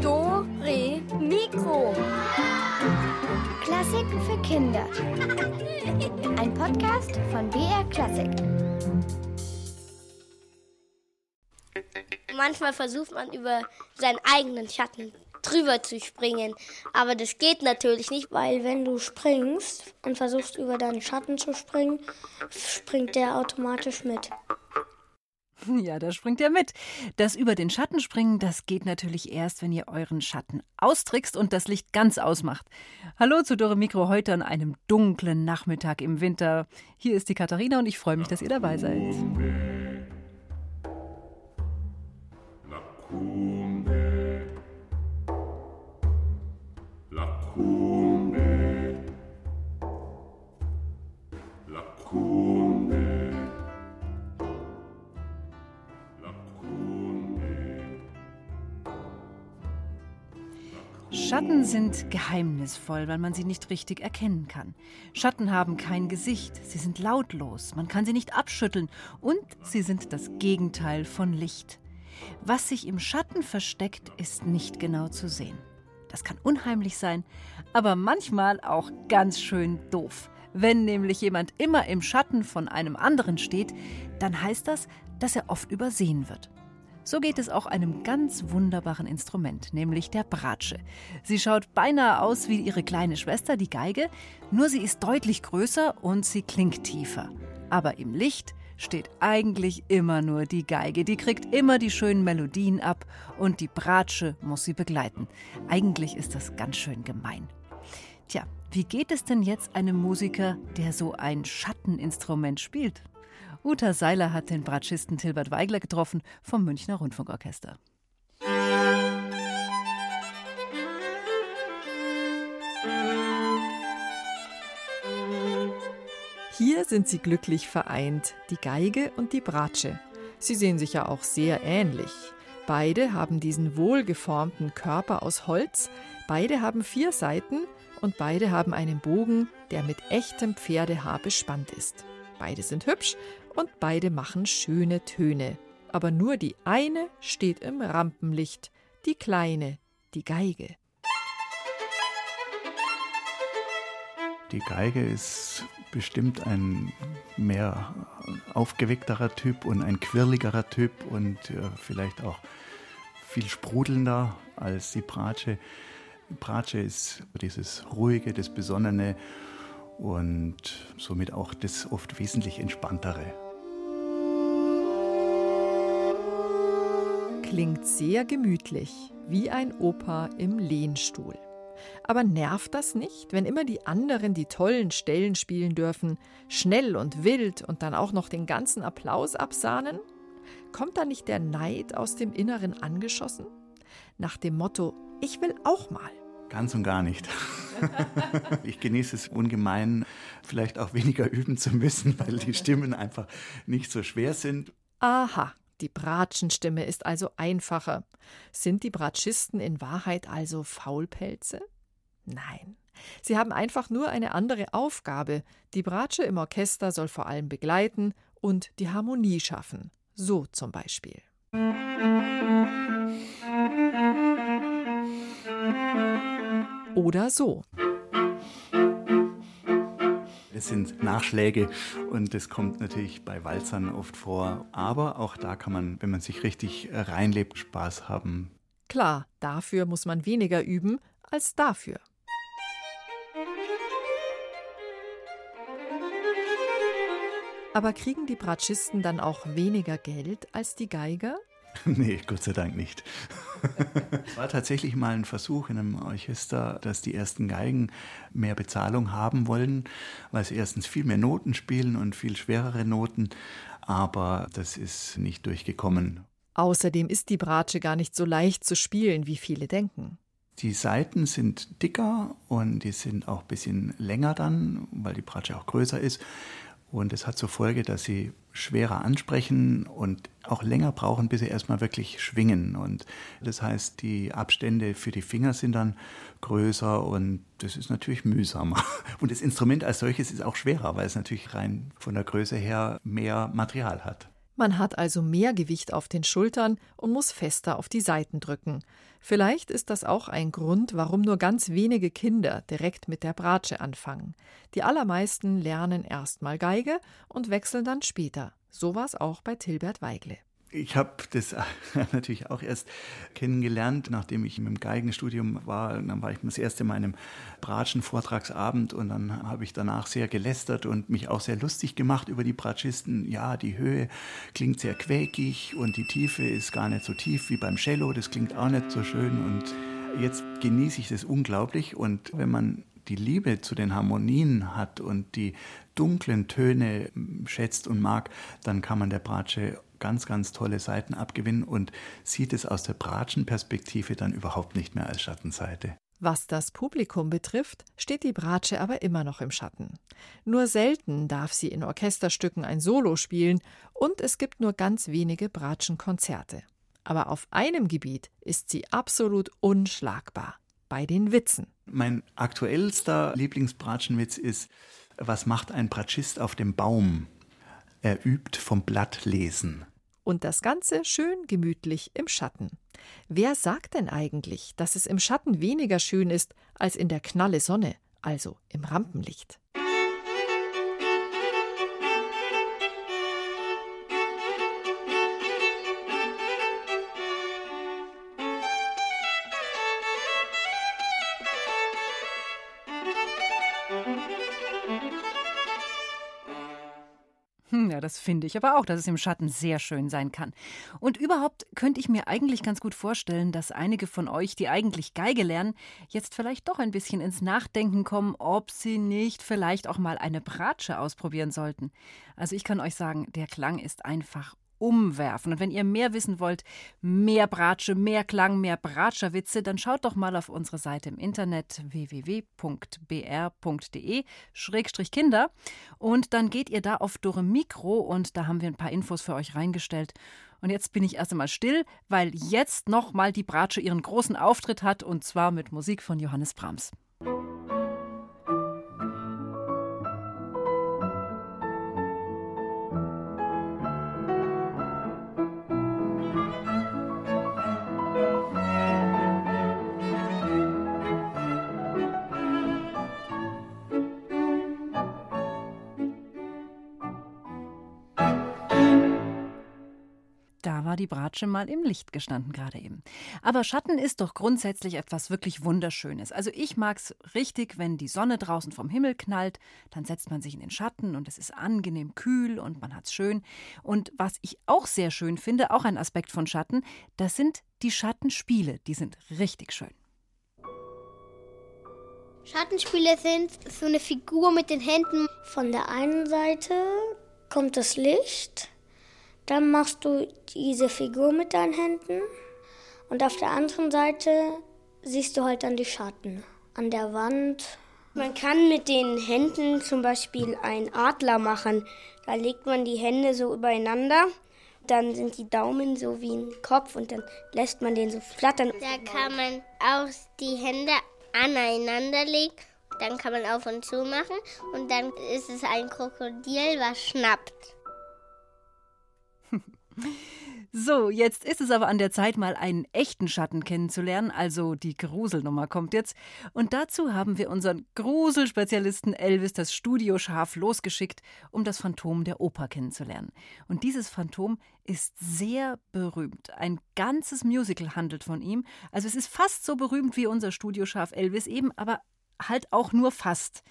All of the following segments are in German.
Do, Re, Mikro. Klassiken für Kinder. Ein Podcast von BR Klassik. Manchmal versucht man über seinen eigenen Schatten drüber zu springen. Aber das geht natürlich nicht, weil wenn du springst und versuchst über deinen Schatten zu springen, springt der automatisch mit. Ja, da springt er mit. Das über den Schatten springen, das geht natürlich erst, wenn ihr euren Schatten austrickst und das Licht ganz ausmacht. Hallo zu Dore Mikro heute an einem dunklen Nachmittag im Winter. Hier ist die Katharina und ich freue mich, dass ihr dabei seid. Schatten sind geheimnisvoll, weil man sie nicht richtig erkennen kann. Schatten haben kein Gesicht, sie sind lautlos, man kann sie nicht abschütteln und sie sind das Gegenteil von Licht. Was sich im Schatten versteckt, ist nicht genau zu sehen. Das kann unheimlich sein, aber manchmal auch ganz schön doof. Wenn nämlich jemand immer im Schatten von einem anderen steht, dann heißt das, dass er oft übersehen wird. So geht es auch einem ganz wunderbaren Instrument, nämlich der Bratsche. Sie schaut beinahe aus wie ihre kleine Schwester, die Geige, nur sie ist deutlich größer und sie klingt tiefer. Aber im Licht steht eigentlich immer nur die Geige. Die kriegt immer die schönen Melodien ab und die Bratsche muss sie begleiten. Eigentlich ist das ganz schön gemein. Tja, wie geht es denn jetzt einem Musiker, der so ein Schatteninstrument spielt? Uta Seiler hat den Bratschisten Tilbert Weigler getroffen vom Münchner Rundfunkorchester. Hier sind sie glücklich vereint, die Geige und die Bratsche. Sie sehen sich ja auch sehr ähnlich. Beide haben diesen wohlgeformten Körper aus Holz, beide haben vier Seiten und beide haben einen Bogen, der mit echtem Pferdehaar bespannt ist. Beide sind hübsch und beide machen schöne Töne. Aber nur die eine steht im Rampenlicht, die kleine, die Geige. Die Geige ist bestimmt ein mehr aufgeweckterer Typ und ein quirligerer Typ und äh, vielleicht auch viel sprudelnder als die Bratsche. Die Bratsche ist dieses ruhige, das besonnene und somit auch das oft wesentlich entspanntere. Klingt sehr gemütlich, wie ein Opa im Lehnstuhl. Aber nervt das nicht, wenn immer die anderen die tollen Stellen spielen dürfen, schnell und wild und dann auch noch den ganzen Applaus absahnen? Kommt da nicht der Neid aus dem Inneren angeschossen? Nach dem Motto, ich will auch mal. Ganz und gar nicht. ich genieße es ungemein, vielleicht auch weniger üben zu müssen, weil die Stimmen einfach nicht so schwer sind. Aha, die Bratschenstimme ist also einfacher. Sind die Bratschisten in Wahrheit also Faulpelze? Nein. Sie haben einfach nur eine andere Aufgabe. Die Bratsche im Orchester soll vor allem begleiten und die Harmonie schaffen. So zum Beispiel. Oder so. Es sind Nachschläge und das kommt natürlich bei Walzern oft vor. Aber auch da kann man, wenn man sich richtig reinlebt, Spaß haben. Klar, dafür muss man weniger üben als dafür. Aber kriegen die Bratschisten dann auch weniger Geld als die Geiger? Nee, Gott sei Dank nicht. war tatsächlich mal ein Versuch in einem Orchester, dass die ersten Geigen mehr Bezahlung haben wollen, weil sie erstens viel mehr Noten spielen und viel schwerere Noten, aber das ist nicht durchgekommen. Außerdem ist die Bratsche gar nicht so leicht zu spielen, wie viele denken. Die Saiten sind dicker und die sind auch ein bisschen länger dann, weil die Bratsche auch größer ist. Und es hat zur Folge, dass sie schwerer ansprechen und auch länger brauchen, bis sie erstmal wirklich schwingen. Und das heißt, die Abstände für die Finger sind dann größer und das ist natürlich mühsamer. Und das Instrument als solches ist auch schwerer, weil es natürlich rein von der Größe her mehr Material hat. Man hat also mehr Gewicht auf den Schultern und muss fester auf die Seiten drücken. Vielleicht ist das auch ein Grund, warum nur ganz wenige Kinder direkt mit der Bratsche anfangen. Die allermeisten lernen erst mal Geige und wechseln dann später. So war es auch bei Tilbert Weigle. Ich habe das natürlich auch erst kennengelernt, nachdem ich im Geigenstudium war. Dann war ich das erste Mal in einem Bratschen-Vortragsabend und dann habe ich danach sehr gelästert und mich auch sehr lustig gemacht über die Bratschisten. Ja, die Höhe klingt sehr quäkig und die Tiefe ist gar nicht so tief wie beim Cello. Das klingt auch nicht so schön und jetzt genieße ich das unglaublich und wenn man die Liebe zu den Harmonien hat und die dunklen Töne schätzt und mag, dann kann man der Bratsche ganz, ganz tolle Seiten abgewinnen und sieht es aus der Bratschenperspektive dann überhaupt nicht mehr als Schattenseite. Was das Publikum betrifft, steht die Bratsche aber immer noch im Schatten. Nur selten darf sie in Orchesterstücken ein Solo spielen und es gibt nur ganz wenige Bratschenkonzerte. Aber auf einem Gebiet ist sie absolut unschlagbar: bei den Witzen. Mein aktuellster Lieblingsbratschenwitz ist: Was macht ein Bratschist auf dem Baum? Er übt vom Blatt lesen. Und das Ganze schön gemütlich im Schatten. Wer sagt denn eigentlich, dass es im Schatten weniger schön ist als in der knalle Sonne, also im Rampenlicht? Finde ich aber auch, dass es im Schatten sehr schön sein kann. Und überhaupt könnte ich mir eigentlich ganz gut vorstellen, dass einige von euch, die eigentlich Geige lernen, jetzt vielleicht doch ein bisschen ins Nachdenken kommen, ob sie nicht vielleicht auch mal eine Bratsche ausprobieren sollten. Also ich kann euch sagen, der Klang ist einfach umwerfen. Und wenn ihr mehr wissen wollt, mehr Bratsche, mehr Klang, mehr Bratscherwitze, dann schaut doch mal auf unsere Seite im Internet www.br.de-kinder und dann geht ihr da auf Dore Mikro und da haben wir ein paar Infos für euch reingestellt. Und jetzt bin ich erst einmal still, weil jetzt noch mal die Bratsche ihren großen Auftritt hat und zwar mit Musik von Johannes Brahms. Die Bratsche mal im Licht gestanden gerade eben. Aber Schatten ist doch grundsätzlich etwas wirklich Wunderschönes. Also ich mag es richtig, wenn die Sonne draußen vom Himmel knallt, dann setzt man sich in den Schatten und es ist angenehm kühl und man hat es schön. Und was ich auch sehr schön finde, auch ein Aspekt von Schatten, das sind die Schattenspiele. Die sind richtig schön. Schattenspiele sind so eine Figur mit den Händen. Von der einen Seite kommt das Licht dann machst du diese Figur mit deinen Händen und auf der anderen Seite siehst du halt dann die Schatten an der Wand. Man kann mit den Händen zum Beispiel einen Adler machen. Da legt man die Hände so übereinander. Dann sind die Daumen so wie ein Kopf und dann lässt man den so flattern. Da kann man auch die Hände aneinander legen. Dann kann man auf und zu machen und dann ist es ein Krokodil, was schnappt. So, jetzt ist es aber an der Zeit, mal einen echten Schatten kennenzulernen. Also die Gruselnummer kommt jetzt. Und dazu haben wir unseren Gruselspezialisten Elvis das Studioschaf losgeschickt, um das Phantom der Oper kennenzulernen. Und dieses Phantom ist sehr berühmt. Ein ganzes Musical handelt von ihm. Also es ist fast so berühmt wie unser Studioschaf Elvis eben, aber halt auch nur fast.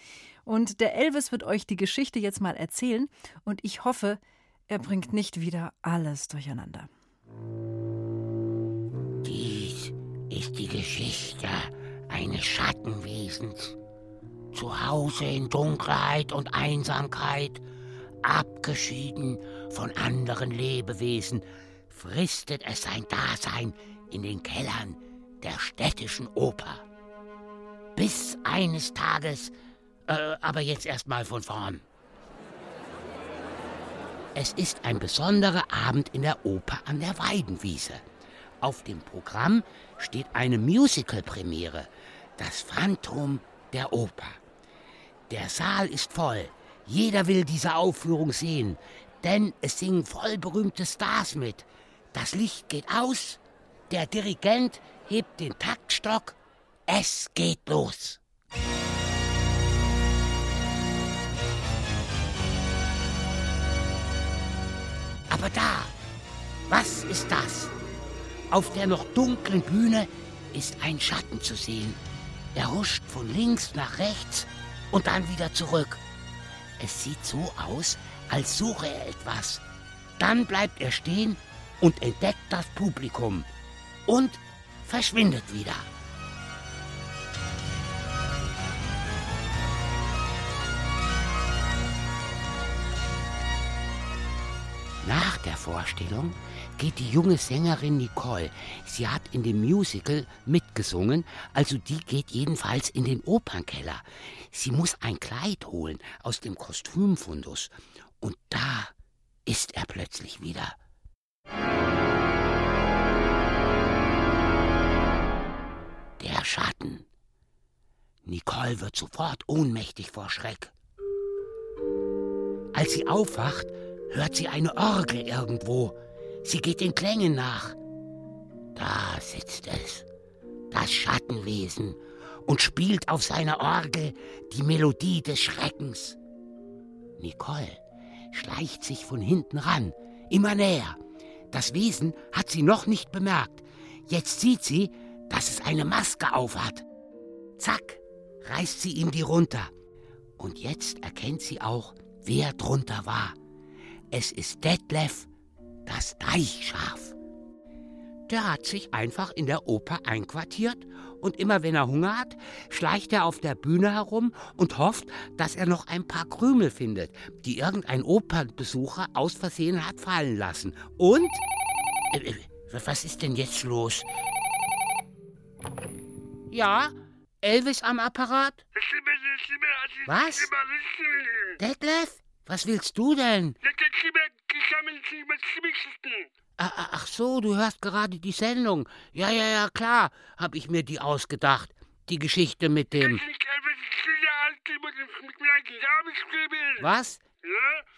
Und der Elvis wird euch die Geschichte jetzt mal erzählen. Und ich hoffe, er bringt nicht wieder alles durcheinander. Dies ist die Geschichte eines Schattenwesens. Zu Hause in Dunkelheit und Einsamkeit, abgeschieden von anderen Lebewesen, fristet es sein Dasein in den Kellern der städtischen Oper. Bis eines Tages, äh, aber jetzt erstmal von vorn. Es ist ein besonderer Abend in der Oper an der Weidenwiese. Auf dem Programm steht eine Musical-Premiere, das Phantom der Oper. Der Saal ist voll. Jeder will diese Aufführung sehen. Denn es singen voll berühmte Stars mit. Das Licht geht aus, der Dirigent hebt den Taktstock, es geht los. Aber da, was ist das? Auf der noch dunklen Bühne ist ein Schatten zu sehen. Er huscht von links nach rechts und dann wieder zurück. Es sieht so aus, als suche er etwas. Dann bleibt er stehen und entdeckt das Publikum und verschwindet wieder. Der Vorstellung geht die junge Sängerin Nicole. Sie hat in dem Musical mitgesungen, also die geht jedenfalls in den Opernkeller. Sie muss ein Kleid holen aus dem Kostümfundus. Und da ist er plötzlich wieder. Der Schatten. Nicole wird sofort ohnmächtig vor Schreck. Als sie aufwacht, hört sie eine Orgel irgendwo. Sie geht den Klängen nach. Da sitzt es, das Schattenwesen, und spielt auf seiner Orgel die Melodie des Schreckens. Nicole schleicht sich von hinten ran, immer näher. Das Wesen hat sie noch nicht bemerkt. Jetzt sieht sie, dass es eine Maske aufhat. Zack, reißt sie ihm die runter. Und jetzt erkennt sie auch, wer drunter war. Es ist Detlef, das Deichschaf. Der hat sich einfach in der Oper einquartiert und immer wenn er Hunger hat, schleicht er auf der Bühne herum und hofft, dass er noch ein paar Krümel findet, die irgendein Opernbesucher aus Versehen hat fallen lassen. Und? Äh, äh was ist denn jetzt los? Ja? Elvis am Apparat? Was? Detlef? Was willst du denn? Ach so, du hörst gerade die Sendung. Ja, ja, ja, klar, hab ich mir die ausgedacht. Die Geschichte mit dem. Was?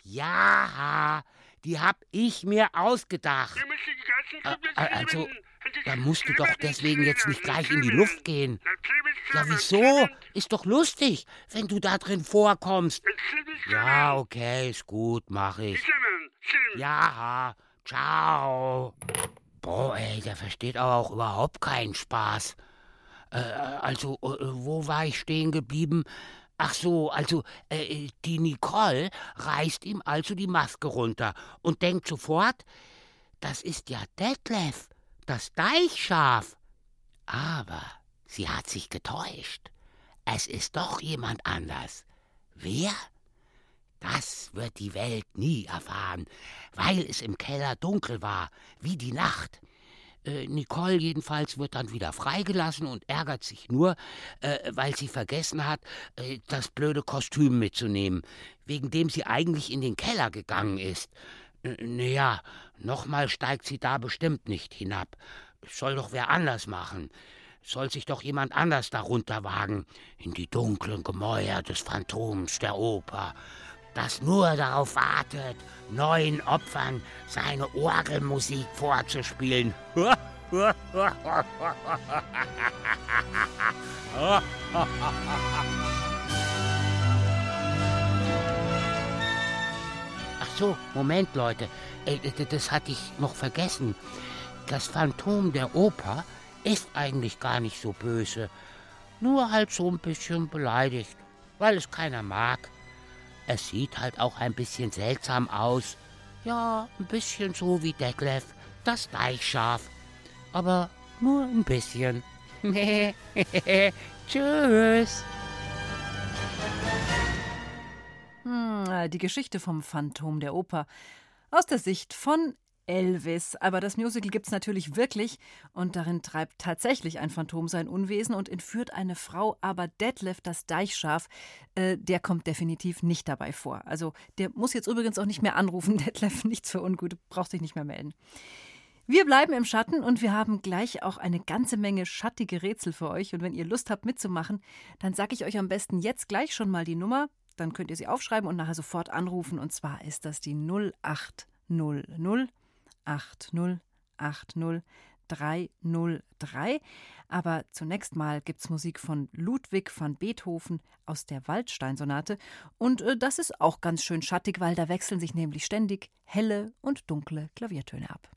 Ja, die hab ich mir ausgedacht. Also, da musst du doch deswegen jetzt nicht gleich in die Luft gehen. Ja, wieso? Ist doch lustig, wenn du da drin vorkommst. Ja, okay, ist gut, mach ich. Ja, ciao. Boah, ey, der versteht aber auch überhaupt keinen Spaß. Äh, also, äh, wo war ich stehen geblieben? Ach so, also äh, die Nicole reißt ihm also die Maske runter und denkt sofort, das ist ja Detlef, das Deichschaf. Aber sie hat sich getäuscht. Es ist doch jemand anders. Wer? Das wird die Welt nie erfahren, weil es im Keller dunkel war, wie die Nacht. Äh, Nicole jedenfalls wird dann wieder freigelassen und ärgert sich nur, äh, weil sie vergessen hat, äh, das blöde Kostüm mitzunehmen, wegen dem sie eigentlich in den Keller gegangen ist. Naja, nochmal steigt sie da bestimmt nicht hinab. Soll doch wer anders machen. Soll sich doch jemand anders darunter wagen, in die dunklen Gemäuer des Phantoms der Oper das nur darauf wartet, neuen Opfern seine Orgelmusik vorzuspielen. Ach so, Moment, Leute. Äh, das hatte ich noch vergessen. Das Phantom der Oper ist eigentlich gar nicht so böse. Nur halt so ein bisschen beleidigt, weil es keiner mag. Es sieht halt auch ein bisschen seltsam aus. Ja, ein bisschen so wie Detlef, das Deichschaf. Aber nur ein bisschen. Tschüss. Hm, die Geschichte vom Phantom der Oper aus der Sicht von Elvis. Aber das Musical gibt es natürlich wirklich und darin treibt tatsächlich ein Phantom sein Unwesen und entführt eine Frau. Aber Detlef, das Deichschaf, äh, der kommt definitiv nicht dabei vor. Also der muss jetzt übrigens auch nicht mehr anrufen. Detlef, nichts für ungut, braucht sich nicht mehr melden. Wir bleiben im Schatten und wir haben gleich auch eine ganze Menge schattige Rätsel für euch. Und wenn ihr Lust habt mitzumachen, dann sage ich euch am besten jetzt gleich schon mal die Nummer dann könnt ihr sie aufschreiben und nachher sofort anrufen. Und zwar ist das die 0800 80 80 303. Aber zunächst mal gibt es Musik von Ludwig van Beethoven aus der Waldsteinsonate. Und äh, das ist auch ganz schön schattig, weil da wechseln sich nämlich ständig helle und dunkle Klaviertöne ab.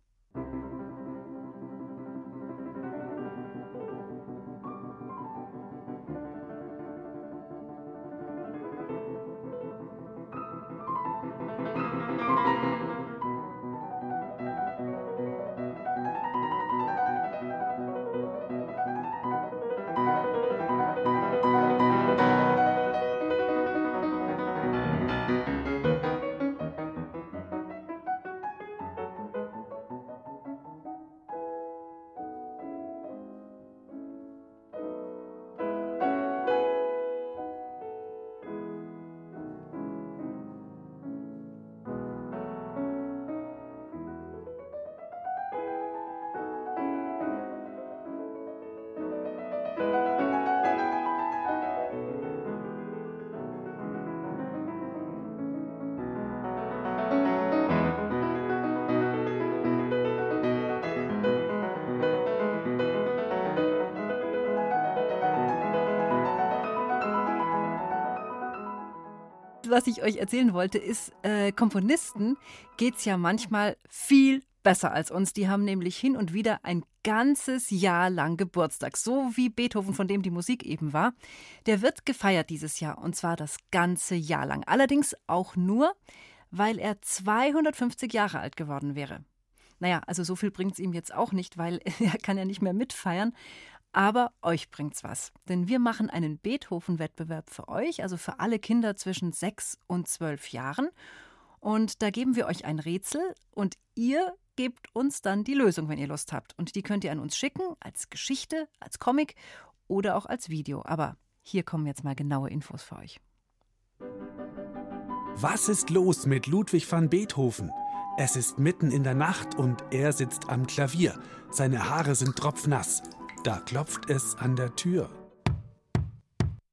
Was ich euch erzählen wollte, ist, äh, Komponisten geht es ja manchmal viel besser als uns. Die haben nämlich hin und wieder ein ganzes Jahr lang Geburtstag, so wie Beethoven, von dem die Musik eben war. Der wird gefeiert dieses Jahr und zwar das ganze Jahr lang. Allerdings auch nur, weil er 250 Jahre alt geworden wäre. Naja, also so viel bringt es ihm jetzt auch nicht, weil er kann ja nicht mehr mitfeiern. Aber euch bringt's was. Denn wir machen einen Beethoven-Wettbewerb für euch, also für alle Kinder zwischen sechs und zwölf Jahren. Und da geben wir euch ein Rätsel und ihr gebt uns dann die Lösung, wenn ihr Lust habt. Und die könnt ihr an uns schicken, als Geschichte, als Comic oder auch als Video. Aber hier kommen jetzt mal genaue Infos für euch. Was ist los mit Ludwig van Beethoven? Es ist mitten in der Nacht und er sitzt am Klavier. Seine Haare sind tropfnass. Da klopft es an der Tür.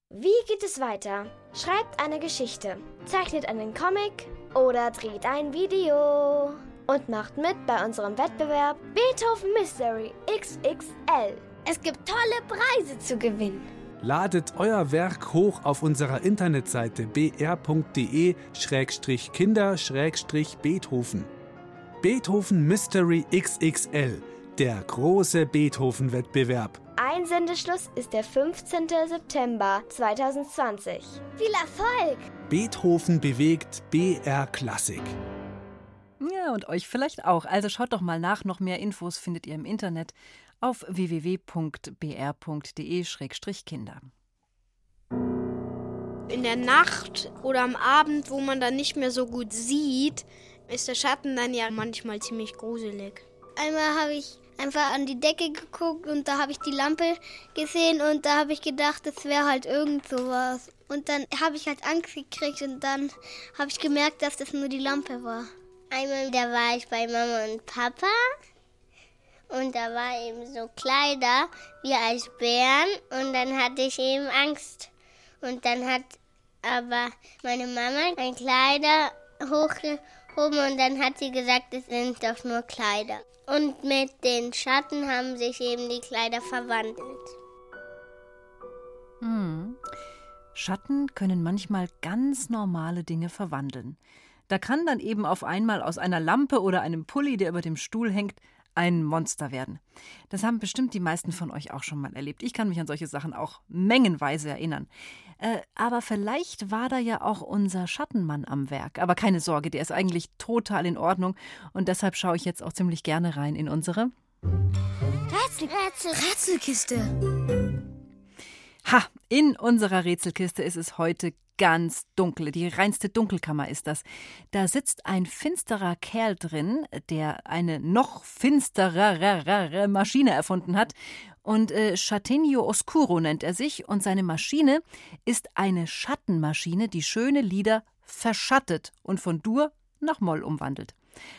Wie geht es weiter? Schreibt eine Geschichte, zeichnet einen Comic oder dreht ein Video. Und macht mit bei unserem Wettbewerb Beethoven Mystery XXL. Es gibt tolle Preise zu gewinnen. Ladet euer Werk hoch auf unserer Internetseite br.de-kinder-beethoven. Beethoven Mystery XXL der große Beethoven-Wettbewerb. Einsendeschluss ist der 15. September 2020. Viel Erfolg! Beethoven bewegt BR Klassik. Ja, und euch vielleicht auch. Also schaut doch mal nach. Noch mehr Infos findet ihr im Internet auf www.br.de-kinder. In der Nacht oder am Abend, wo man dann nicht mehr so gut sieht, ist der Schatten dann ja manchmal ziemlich gruselig. Einmal habe ich einfach an die Decke geguckt und da habe ich die Lampe gesehen und da habe ich gedacht, das wäre halt irgend sowas. Und dann habe ich halt Angst gekriegt und dann habe ich gemerkt, dass das nur die Lampe war. Einmal, da war ich bei Mama und Papa und da war eben so Kleider wie als Bären und dann hatte ich eben Angst. Und dann hat aber meine Mama ein Kleider hochgehoben und dann hat sie gesagt, es sind doch nur Kleider. Und mit den Schatten haben sich eben die Kleider verwandelt. Hm. Schatten können manchmal ganz normale Dinge verwandeln. Da kann dann eben auf einmal aus einer Lampe oder einem Pulli, der über dem Stuhl hängt, ein Monster werden. Das haben bestimmt die meisten von euch auch schon mal erlebt. Ich kann mich an solche Sachen auch mengenweise erinnern. Äh, aber vielleicht war da ja auch unser Schattenmann am Werk. Aber keine Sorge, der ist eigentlich total in Ordnung. Und deshalb schaue ich jetzt auch ziemlich gerne rein in unsere Rätsel, Rätsel, Rätselkiste. Ha, in unserer Rätselkiste ist es heute ganz dunkel. Die reinste Dunkelkammer ist das. Da sitzt ein finsterer Kerl drin, der eine noch finsterere Maschine erfunden hat. Und äh, Chategno Oscuro nennt er sich. Und seine Maschine ist eine Schattenmaschine, die schöne Lieder verschattet und von Dur nach Moll umwandelt.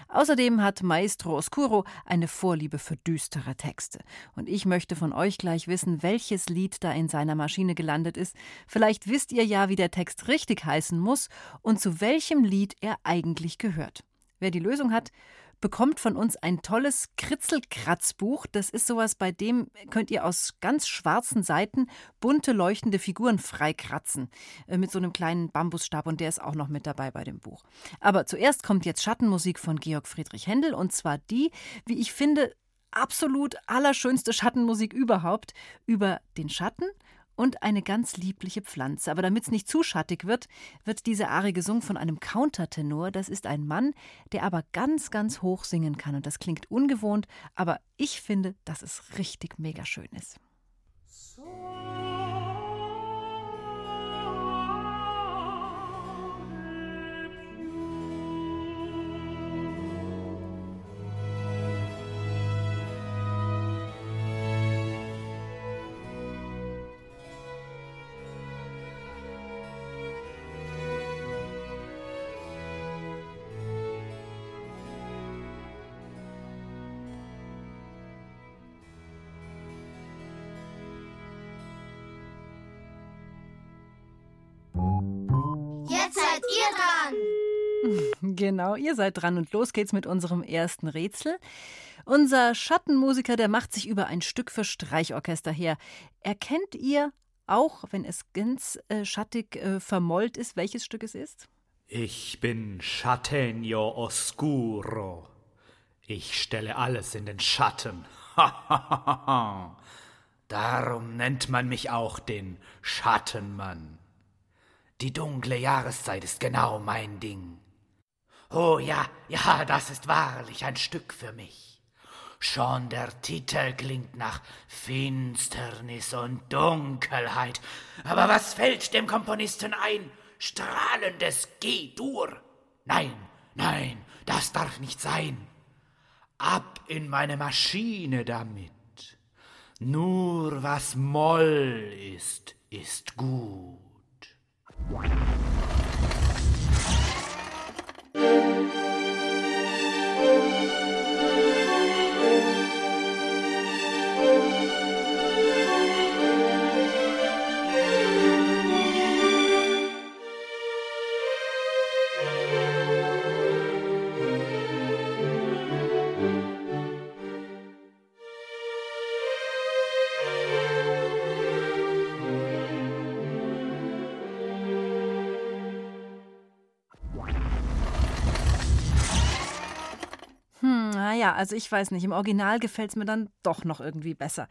Außerdem hat Maestro Oscuro eine Vorliebe für düstere Texte. Und ich möchte von euch gleich wissen, welches Lied da in seiner Maschine gelandet ist. Vielleicht wisst ihr ja, wie der Text richtig heißen muss und zu welchem Lied er eigentlich gehört. Wer die Lösung hat, bekommt von uns ein tolles Kritzelkratzbuch. Das ist sowas, bei dem könnt ihr aus ganz schwarzen Seiten bunte leuchtende Figuren freikratzen. Äh, mit so einem kleinen Bambusstab und der ist auch noch mit dabei bei dem Buch. Aber zuerst kommt jetzt Schattenmusik von Georg Friedrich Händel und zwar die, wie ich finde, absolut allerschönste Schattenmusik überhaupt über den Schatten und eine ganz liebliche Pflanze. Aber damit es nicht zu schattig wird, wird diese Arie gesungen von einem Countertenor. Das ist ein Mann, der aber ganz, ganz hoch singen kann. Und das klingt ungewohnt, aber ich finde, dass es richtig mega schön ist. Genau, ihr seid dran und los geht's mit unserem ersten Rätsel. Unser Schattenmusiker, der macht sich über ein Stück für Streichorchester her. Erkennt ihr, auch wenn es ganz äh, schattig äh, vermollt ist, welches Stück es ist? Ich bin Schattenio Oscuro. Ich stelle alles in den Schatten. Darum nennt man mich auch den Schattenmann. Die dunkle Jahreszeit ist genau mein Ding. Oh ja, ja, das ist wahrlich ein Stück für mich. Schon der Titel klingt nach Finsternis und Dunkelheit. Aber was fällt dem Komponisten ein? Strahlendes G-Dur. Nein, nein, das darf nicht sein. Ab in meine Maschine damit. Nur was Moll ist, ist gut. Naja, also ich weiß nicht, im Original gefällt es mir dann doch noch irgendwie besser.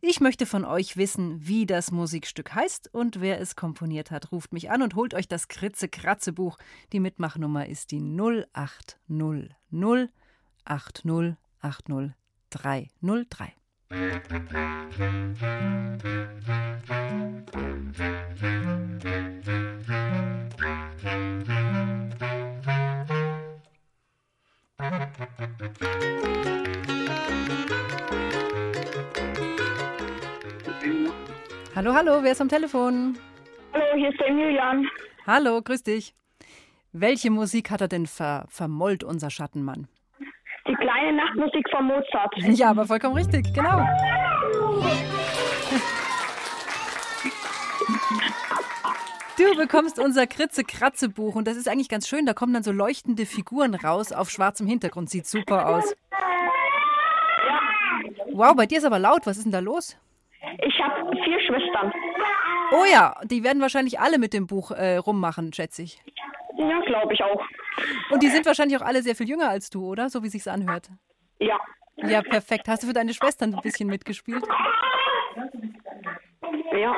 Ich möchte von euch wissen, wie das Musikstück heißt und wer es komponiert hat. Ruft mich an und holt euch das Kritze-Kratze-Buch. Die Mitmachnummer ist die 0800 8080303. Hallo, hallo, wer ist am Telefon? Hallo, hier ist der Emilian. Hallo, grüß dich. Welche Musik hat er denn ver vermollt, unser Schattenmann? Die kleine Nachtmusik von Mozart. Ja, aber vollkommen richtig, genau. Du bekommst unser Kritze-Kratze-Buch und das ist eigentlich ganz schön. Da kommen dann so leuchtende Figuren raus auf schwarzem Hintergrund. Sieht super aus. Wow, bei dir ist aber laut. Was ist denn da los? Ich habe vier Schwestern. Oh ja, die werden wahrscheinlich alle mit dem Buch äh, rummachen, schätze ich. Ja, glaube ich auch. Und die sind wahrscheinlich auch alle sehr viel jünger als du, oder? So wie sich's anhört. Ja. Ja, perfekt. Hast du für deine Schwestern ein bisschen mitgespielt? Ja.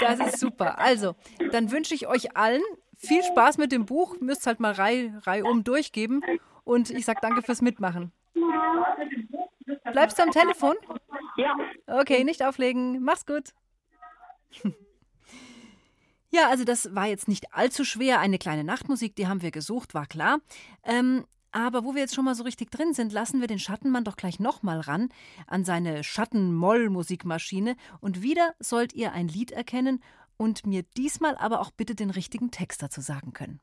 Das ist super. Also, dann wünsche ich euch allen viel Spaß mit dem Buch. Müsst halt mal Reihe, Reihe um durchgeben. Und ich sage danke fürs Mitmachen. Bleibst du am Telefon? Ja. Okay, nicht auflegen. Mach's gut. Ja, also das war jetzt nicht allzu schwer. Eine kleine Nachtmusik, die haben wir gesucht, war klar. Ähm, aber wo wir jetzt schon mal so richtig drin sind, lassen wir den Schattenmann doch gleich nochmal ran an seine Schatten-Moll-Musikmaschine. Und wieder sollt ihr ein Lied erkennen und mir diesmal aber auch bitte den richtigen Text dazu sagen können.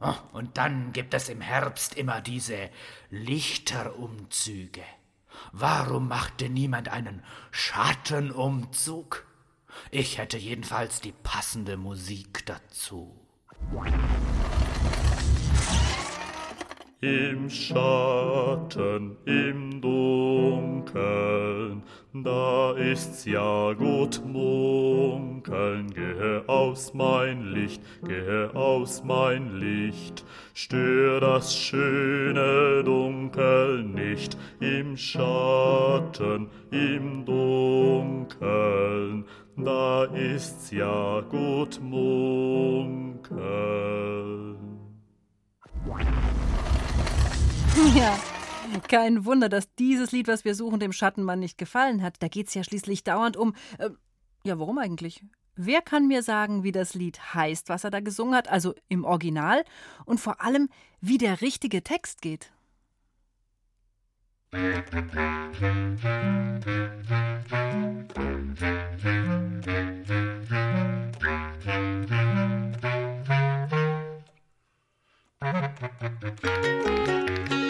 Oh, und dann gibt es im Herbst immer diese Lichterumzüge. Warum machte niemand einen Schattenumzug? Ich hätte jedenfalls die passende Musik dazu. Im Schatten, im Dunkeln, da ist's ja gut munkeln. Gehe aus mein Licht, gehe aus mein Licht, stör das schöne Dunkel nicht. Im Schatten, im Dunkeln, da ist's ja gut munkeln. Ja, kein Wunder, dass dieses Lied, was wir suchen, dem Schattenmann nicht gefallen hat. Da geht es ja schließlich dauernd um. Äh, ja, warum eigentlich? Wer kann mir sagen, wie das Lied heißt, was er da gesungen hat, also im Original und vor allem, wie der richtige Text geht? Hallo,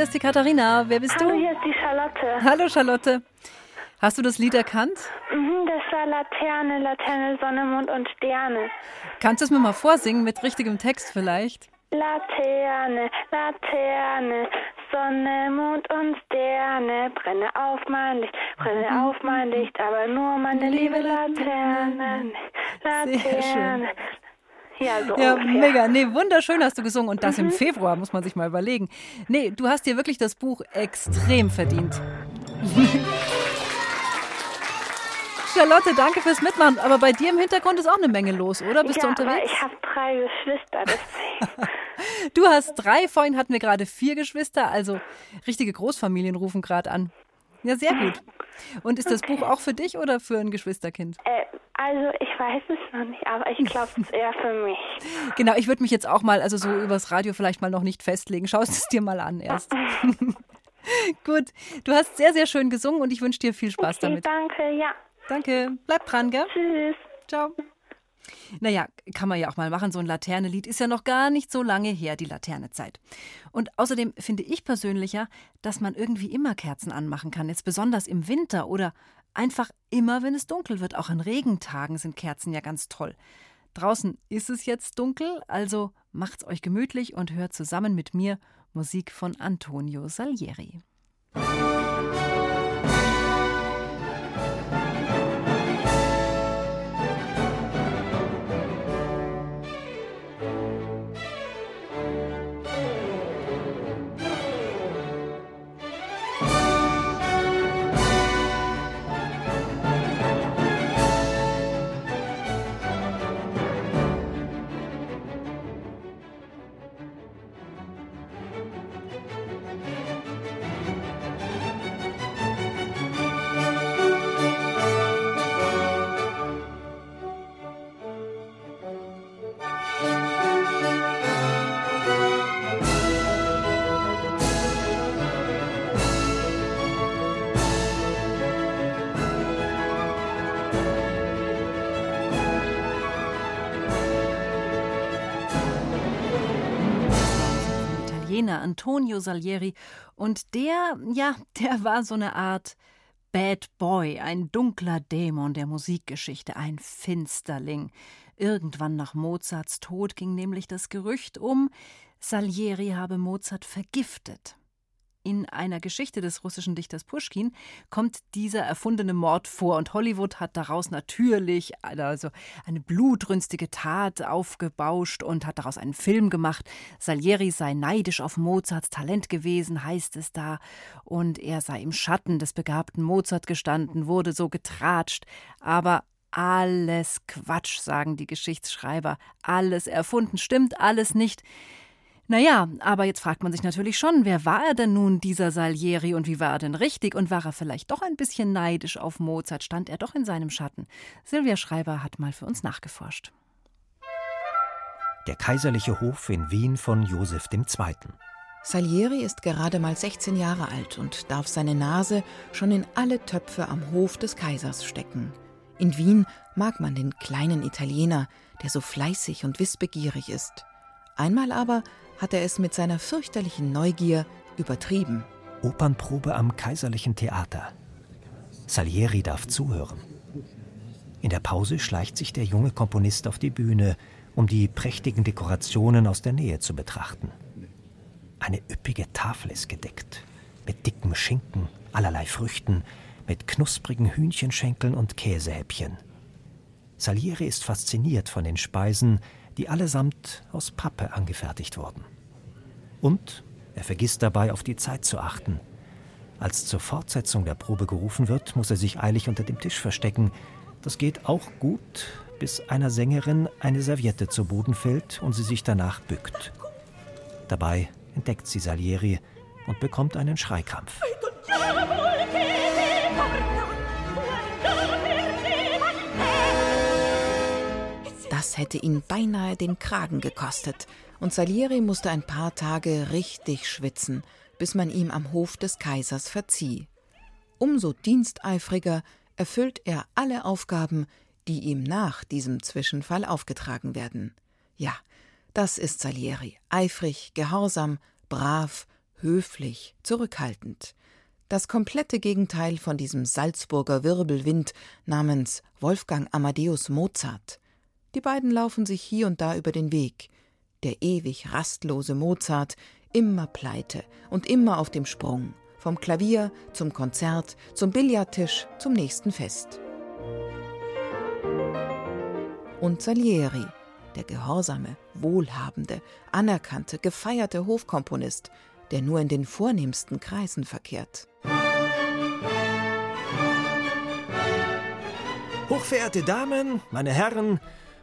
hier ist die Katharina. Wer bist Hallo, du? hier ist die Charlotte. Hallo Charlotte. Hast du das Lied erkannt? Mhm, das war Laterne, Laterne, Sonne, Mond und Sterne. Kannst du es mir mal vorsingen mit richtigem Text vielleicht? Laterne, Laterne, Sonne, Mond und Sterne, brenne auf mein Licht, brenne auf mein Licht, aber nur meine liebe Laterne, Sehr schön. Laterne. Ja, so Ja, ungefähr. mega. Nee, wunderschön hast du gesungen. Und das im Februar, muss man sich mal überlegen. Nee, du hast dir wirklich das Buch extrem verdient. Charlotte, danke fürs Mitmachen. Aber bei dir im Hintergrund ist auch eine Menge los, oder? Bist ja, du aber unterwegs? ich habe drei Geschwister, deswegen. Du hast drei, vorhin hatten wir gerade vier Geschwister, also richtige Großfamilien rufen gerade an. Ja, sehr gut. Und ist das Buch auch für dich oder für ein Geschwisterkind? äh, also, ich weiß es noch nicht, aber ich glaube, es ist eher für mich. Genau, ich würde mich jetzt auch mal, also so übers Radio vielleicht mal noch nicht festlegen. Schau es dir mal an erst. Gut, du hast sehr, sehr schön gesungen und ich wünsche dir viel Spaß Okay, damit. danke, ja. Danke, bleib dran, gell? Tschüss. Ciao. Naja, kann man ja auch mal machen. So ein Laternelied ist ja noch gar nicht so lange her, die Laternezeit. Und außerdem finde ich persönlicher, dass man irgendwie immer Kerzen anmachen kann, jetzt besonders im Winter oder einfach immer, wenn es dunkel wird. Auch an Regentagen sind Kerzen ja ganz toll. Draußen ist es jetzt dunkel, also macht's euch gemütlich und hört zusammen mit mir Musik von Antonio Salieri. Italiener Antonio Salieri. Und der, ja, der war so eine Art Bad Boy, ein dunkler Dämon der Musikgeschichte, ein Finsterling. Irgendwann nach Mozarts Tod ging nämlich das Gerücht um, Salieri habe Mozart vergiftet. In einer Geschichte des russischen Dichters Puschkin kommt dieser erfundene Mord vor und Hollywood hat daraus natürlich also eine blutrünstige Tat aufgebauscht und hat daraus einen Film gemacht. Salieri sei neidisch auf Mozarts Talent gewesen, heißt es da, und er sei im Schatten des begabten Mozart gestanden, wurde so getratscht, aber alles Quatsch, sagen die Geschichtsschreiber, alles erfunden, stimmt alles nicht. Naja, aber jetzt fragt man sich natürlich schon, wer war er denn nun, dieser Salieri, und wie war er denn richtig? Und war er vielleicht doch ein bisschen neidisch auf Mozart? Stand er doch in seinem Schatten? Silvia Schreiber hat mal für uns nachgeforscht. Der kaiserliche Hof in Wien von Josef II. Salieri ist gerade mal 16 Jahre alt und darf seine Nase schon in alle Töpfe am Hof des Kaisers stecken. In Wien mag man den kleinen Italiener, der so fleißig und wissbegierig ist. Einmal aber hat er es mit seiner fürchterlichen Neugier übertrieben. Opernprobe am Kaiserlichen Theater. Salieri darf zuhören. In der Pause schleicht sich der junge Komponist auf die Bühne, um die prächtigen Dekorationen aus der Nähe zu betrachten. Eine üppige Tafel ist gedeckt, mit dickem Schinken, allerlei Früchten, mit knusprigen Hühnchenschenkeln und Käsehäppchen. Salieri ist fasziniert von den Speisen, die allesamt aus Pappe angefertigt wurden. Und er vergisst dabei, auf die Zeit zu achten. Als zur Fortsetzung der Probe gerufen wird, muss er sich eilig unter dem Tisch verstecken. Das geht auch gut, bis einer Sängerin eine Serviette zu Boden fällt und sie sich danach bückt. Dabei entdeckt sie Salieri und bekommt einen Schreikrampf. Das hätte ihn beinahe den Kragen gekostet, und Salieri musste ein paar Tage richtig schwitzen, bis man ihm am Hof des Kaisers verzieh. Umso diensteifriger erfüllt er alle Aufgaben, die ihm nach diesem Zwischenfall aufgetragen werden. Ja, das ist Salieri, eifrig, gehorsam, brav, höflich, zurückhaltend. Das komplette Gegenteil von diesem Salzburger Wirbelwind namens Wolfgang Amadeus Mozart. Die beiden laufen sich hier und da über den Weg. Der ewig rastlose Mozart, immer pleite und immer auf dem Sprung. Vom Klavier zum Konzert, zum Billardtisch, zum nächsten Fest. Und Salieri, der gehorsame, wohlhabende, anerkannte, gefeierte Hofkomponist, der nur in den vornehmsten Kreisen verkehrt. Hochverehrte Damen, meine Herren,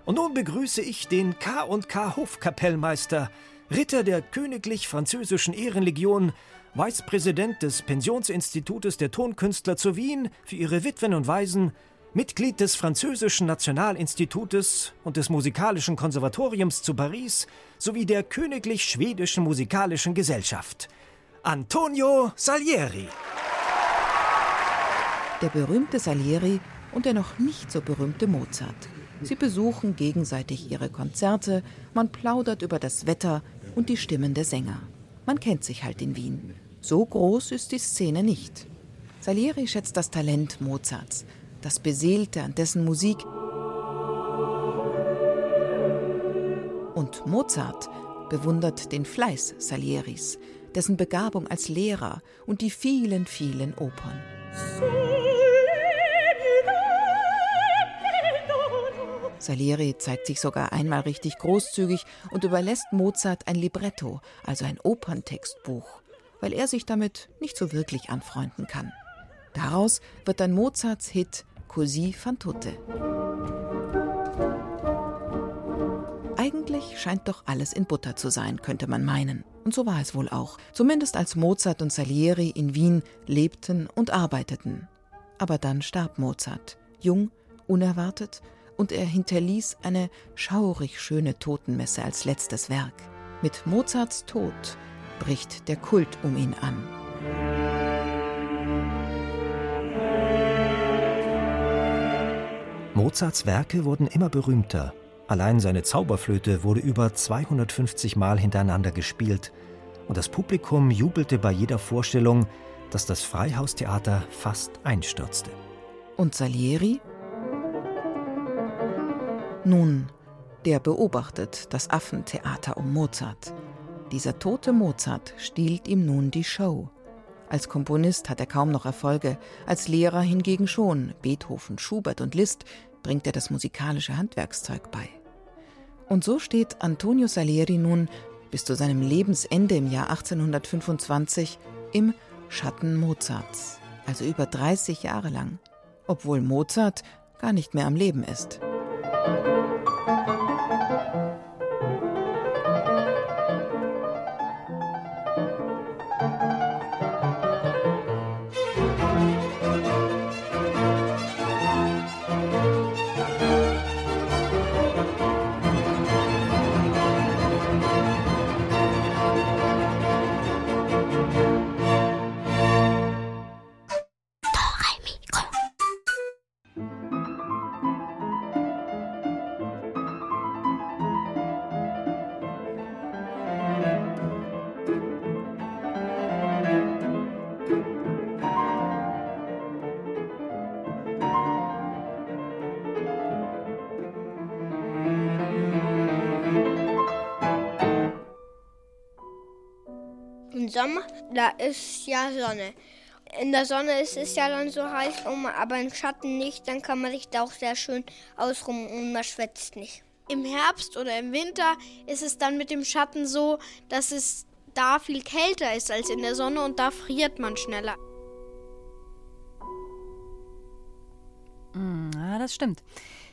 und nun begrüße ich den K&K Hofkapellmeister, Ritter der Königlich Französischen Ehrenlegion, Vicepräsident des Pensionsinstitutes der Tonkünstler zu Wien für ihre Witwen und Waisen, Mitglied des Französischen Nationalinstitutes und des Musikalischen Konservatoriums zu Paris sowie der Königlich Schwedischen Musikalischen Gesellschaft. Antonio Salieri. Der berühmte Salieri und der noch nicht so berühmte Mozart. Sie besuchen gegenseitig ihre Konzerte, man plaudert über das Wetter und die Stimmen der Sänger. Man kennt sich halt in Wien. So groß ist die Szene nicht. Salieri schätzt das Talent Mozarts, das Beseelte an dessen Musik. Und Mozart bewundert den Fleiß Salieris, dessen Begabung als Lehrer und die vielen, vielen Opern. Salieri zeigt sich sogar einmal richtig großzügig und überlässt Mozart ein Libretto, also ein Operntextbuch, weil er sich damit nicht so wirklich anfreunden kann. Daraus wird dann Mozarts Hit Così fan tutte. Eigentlich scheint doch alles in Butter zu sein, könnte man meinen. Und so war es wohl auch, zumindest als Mozart und Salieri in Wien lebten und arbeiteten. Aber dann starb Mozart, jung, unerwartet und er hinterließ eine schaurig schöne Totenmesse als letztes Werk. Mit Mozarts Tod bricht der Kult um ihn an. Mozarts Werke wurden immer berühmter. Allein seine Zauberflöte wurde über 250 Mal hintereinander gespielt und das Publikum jubelte bei jeder Vorstellung, dass das Freihaustheater fast einstürzte. Und Salieri nun, der beobachtet das Affentheater um Mozart. Dieser tote Mozart stiehlt ihm nun die Show. Als Komponist hat er kaum noch Erfolge, als Lehrer hingegen schon. Beethoven, Schubert und Liszt bringt er das musikalische Handwerkszeug bei. Und so steht Antonio Salieri nun bis zu seinem Lebensende im Jahr 1825 im Schatten Mozarts, also über 30 Jahre lang, obwohl Mozart gar nicht mehr am Leben ist. Im Sommer, da ist ja Sonne. In der Sonne ist es ja dann so heiß, aber im Schatten nicht. Dann kann man sich da auch sehr schön ausruhen und man schwätzt nicht. Im Herbst oder im Winter ist es dann mit dem Schatten so, dass es da viel kälter ist als in der Sonne und da friert man schneller. Mm, ja, das stimmt.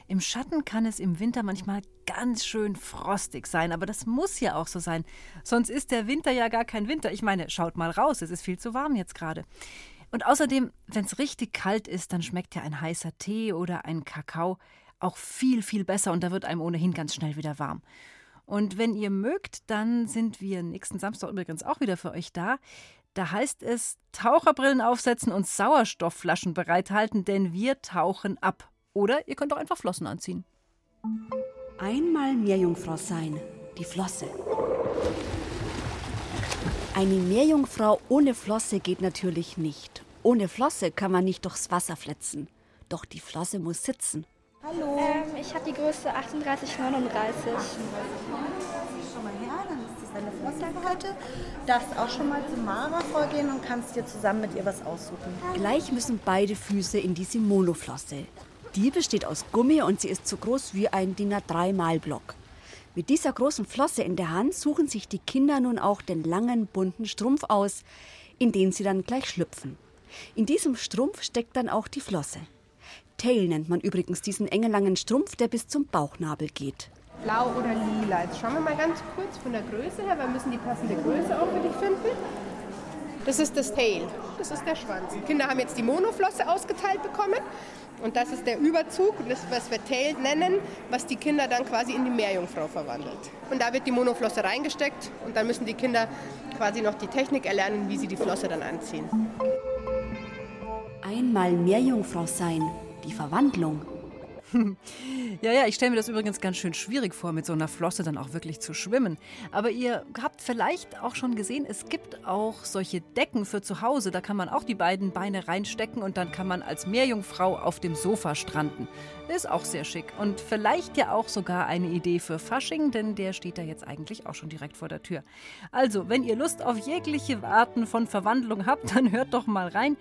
Im Schatten kann es im Winter manchmal ganz schön frostig sein, aber das muss ja auch so sein. Sonst ist der Winter ja gar kein Winter. Ich meine, schaut mal raus, es ist viel zu warm jetzt gerade. Und außerdem, wenn es richtig kalt ist, dann schmeckt ja ein heißer Tee oder ein Kakao auch viel, viel besser und da wird einem ohnehin ganz schnell wieder warm. Und wenn ihr mögt, dann sind wir nächsten Samstag übrigens auch wieder für euch da. Da heißt es Taucherbrillen aufsetzen und Sauerstoffflaschen bereithalten, denn wir tauchen ab. Oder ihr könnt auch einfach Flossen anziehen. Einmal Meerjungfrau sein, die Flosse. Eine Meerjungfrau ohne Flosse geht natürlich nicht. Ohne Flosse kann man nicht durchs Wasser flitzen. Doch die Flosse muss sitzen. Hallo. Ähm, ich habe die Größe 3839. Schon mal her, dann ist das deine Flosse für heute. Darfst auch schon mal zu Mara vorgehen und kannst dir zusammen mit ihr was aussuchen. Gleich müssen beide Füße in diese Monoflosse. Die besteht aus Gummi und sie ist so groß wie ein DIN A3-Malblock. Mit dieser großen Flosse in der Hand suchen sich die Kinder nun auch den langen, bunten Strumpf aus, in den sie dann gleich schlüpfen. In diesem Strumpf steckt dann auch die Flosse. Tail nennt man übrigens diesen engen langen Strumpf, der bis zum Bauchnabel geht. Blau oder lila. Jetzt schauen wir mal ganz kurz von der Größe her. Wir müssen die passende Größe auch für dich finden. Das ist das Tail, das ist der Schwanz. Die Kinder haben jetzt die Monoflosse ausgeteilt bekommen. Und das ist der Überzug, das, was wir Tail nennen, was die Kinder dann quasi in die Meerjungfrau verwandelt. Und da wird die Monoflosse reingesteckt und dann müssen die Kinder quasi noch die Technik erlernen, wie sie die Flosse dann anziehen. Einmal Meerjungfrau sein, die Verwandlung. Ja, ja, ich stelle mir das übrigens ganz schön schwierig vor, mit so einer Flosse dann auch wirklich zu schwimmen. Aber ihr habt vielleicht auch schon gesehen, es gibt auch solche Decken für zu Hause. Da kann man auch die beiden Beine reinstecken und dann kann man als Meerjungfrau auf dem Sofa stranden. Ist auch sehr schick. Und vielleicht ja auch sogar eine Idee für Fasching, denn der steht da jetzt eigentlich auch schon direkt vor der Tür. Also, wenn ihr Lust auf jegliche Arten von Verwandlung habt, dann hört doch mal rein.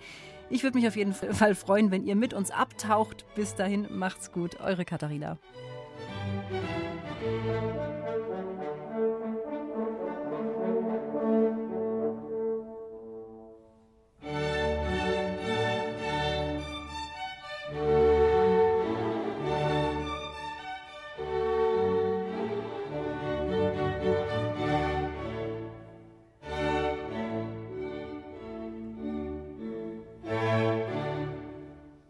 Ich würde mich auf jeden Fall freuen, wenn ihr mit uns abtaucht. Bis dahin, macht's gut. Eure Katharina.